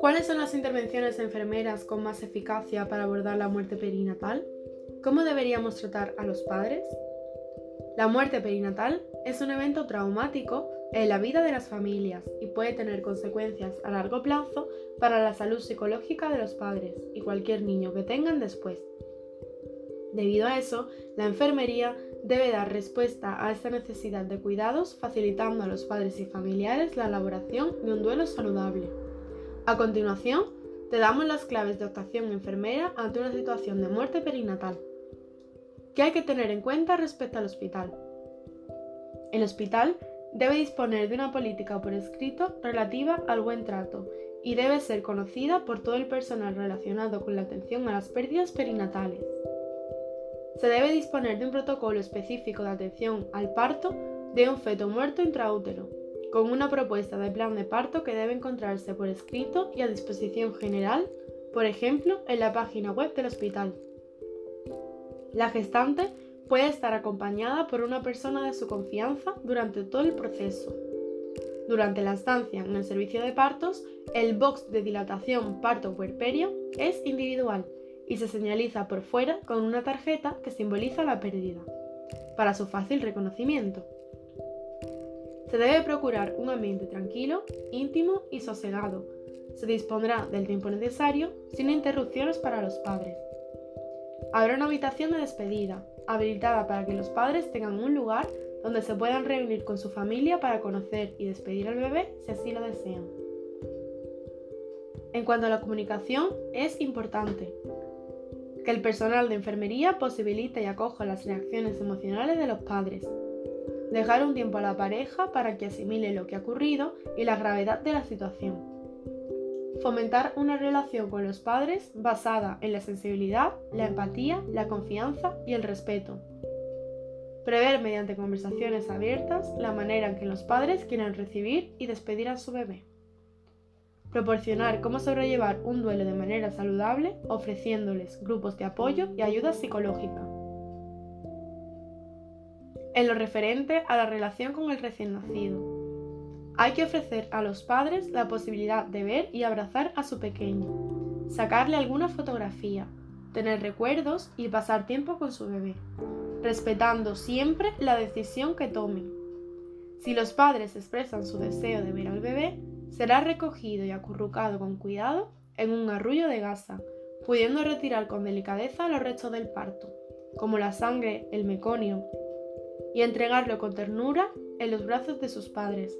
¿Cuáles son las intervenciones enfermeras con más eficacia para abordar la muerte perinatal? ¿Cómo deberíamos tratar a los padres? La muerte perinatal es un evento traumático en la vida de las familias y puede tener consecuencias a largo plazo para la salud psicológica de los padres y cualquier niño que tengan después. Debido a eso, la enfermería debe dar respuesta a esta necesidad de cuidados facilitando a los padres y familiares la elaboración de un duelo saludable. A continuación, te damos las claves de actuación enfermera ante una situación de muerte perinatal. ¿Qué hay que tener en cuenta respecto al hospital? El hospital debe disponer de una política por escrito relativa al buen trato y debe ser conocida por todo el personal relacionado con la atención a las pérdidas perinatales. Se debe disponer de un protocolo específico de atención al parto de un feto muerto intraútero con una propuesta de plan de parto que debe encontrarse por escrito y a disposición general, por ejemplo, en la página web del hospital. La gestante puede estar acompañada por una persona de su confianza durante todo el proceso. Durante la estancia en el servicio de partos, el box de dilatación parto puerperio es individual y se señaliza por fuera con una tarjeta que simboliza la pérdida, para su fácil reconocimiento. Se debe procurar un ambiente tranquilo, íntimo y sosegado. Se dispondrá del tiempo necesario sin interrupciones para los padres. Habrá una habitación de despedida, habilitada para que los padres tengan un lugar donde se puedan reunir con su familia para conocer y despedir al bebé si así lo desean. En cuanto a la comunicación, es importante que el personal de enfermería posibilite y acoja las reacciones emocionales de los padres, dejar un tiempo a la pareja para que asimile lo que ha ocurrido y la gravedad de la situación. Fomentar una relación con los padres basada en la sensibilidad, la empatía, la confianza y el respeto. Prever mediante conversaciones abiertas la manera en que los padres quieran recibir y despedir a su bebé. Proporcionar cómo sobrellevar un duelo de manera saludable ofreciéndoles grupos de apoyo y ayuda psicológica en lo referente a la relación con el recién nacido. Hay que ofrecer a los padres la posibilidad de ver y abrazar a su pequeño, sacarle alguna fotografía, tener recuerdos y pasar tiempo con su bebé, respetando siempre la decisión que tomen. Si los padres expresan su deseo de ver al bebé, será recogido y acurrucado con cuidado en un arrullo de gasa, pudiendo retirar con delicadeza los restos del parto, como la sangre, el meconio, y entregarlo con ternura en los brazos de sus padres.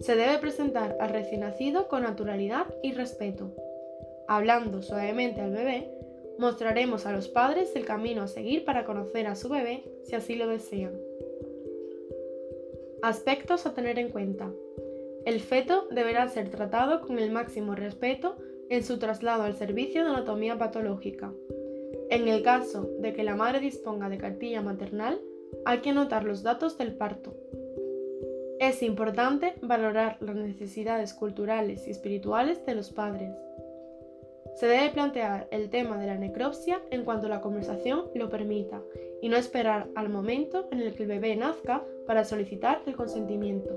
Se debe presentar al recién nacido con naturalidad y respeto. Hablando suavemente al bebé, mostraremos a los padres el camino a seguir para conocer a su bebé si así lo desean. Aspectos a tener en cuenta. El feto deberá ser tratado con el máximo respeto en su traslado al servicio de anatomía patológica. En el caso de que la madre disponga de cartilla maternal, hay que anotar los datos del parto. Es importante valorar las necesidades culturales y espirituales de los padres. Se debe plantear el tema de la necropsia en cuanto la conversación lo permita y no esperar al momento en el que el bebé nazca para solicitar el consentimiento.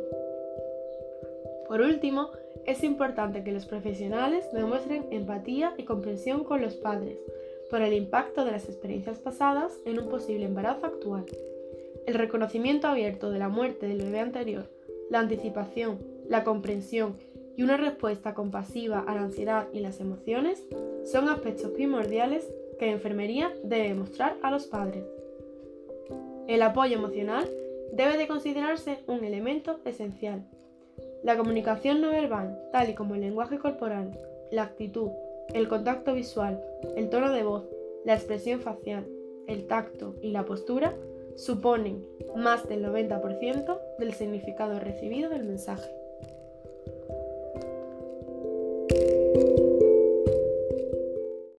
Por último, es importante que los profesionales demuestren empatía y comprensión con los padres por el impacto de las experiencias pasadas en un posible embarazo actual. El reconocimiento abierto de la muerte del bebé anterior, la anticipación, la comprensión y una respuesta compasiva a la ansiedad y las emociones son aspectos primordiales que la enfermería debe mostrar a los padres. El apoyo emocional debe de considerarse un elemento esencial. La comunicación no verbal, tal y como el lenguaje corporal, la actitud, el contacto visual, el tono de voz, la expresión facial, el tacto y la postura, suponen más del 90% del significado recibido del mensaje.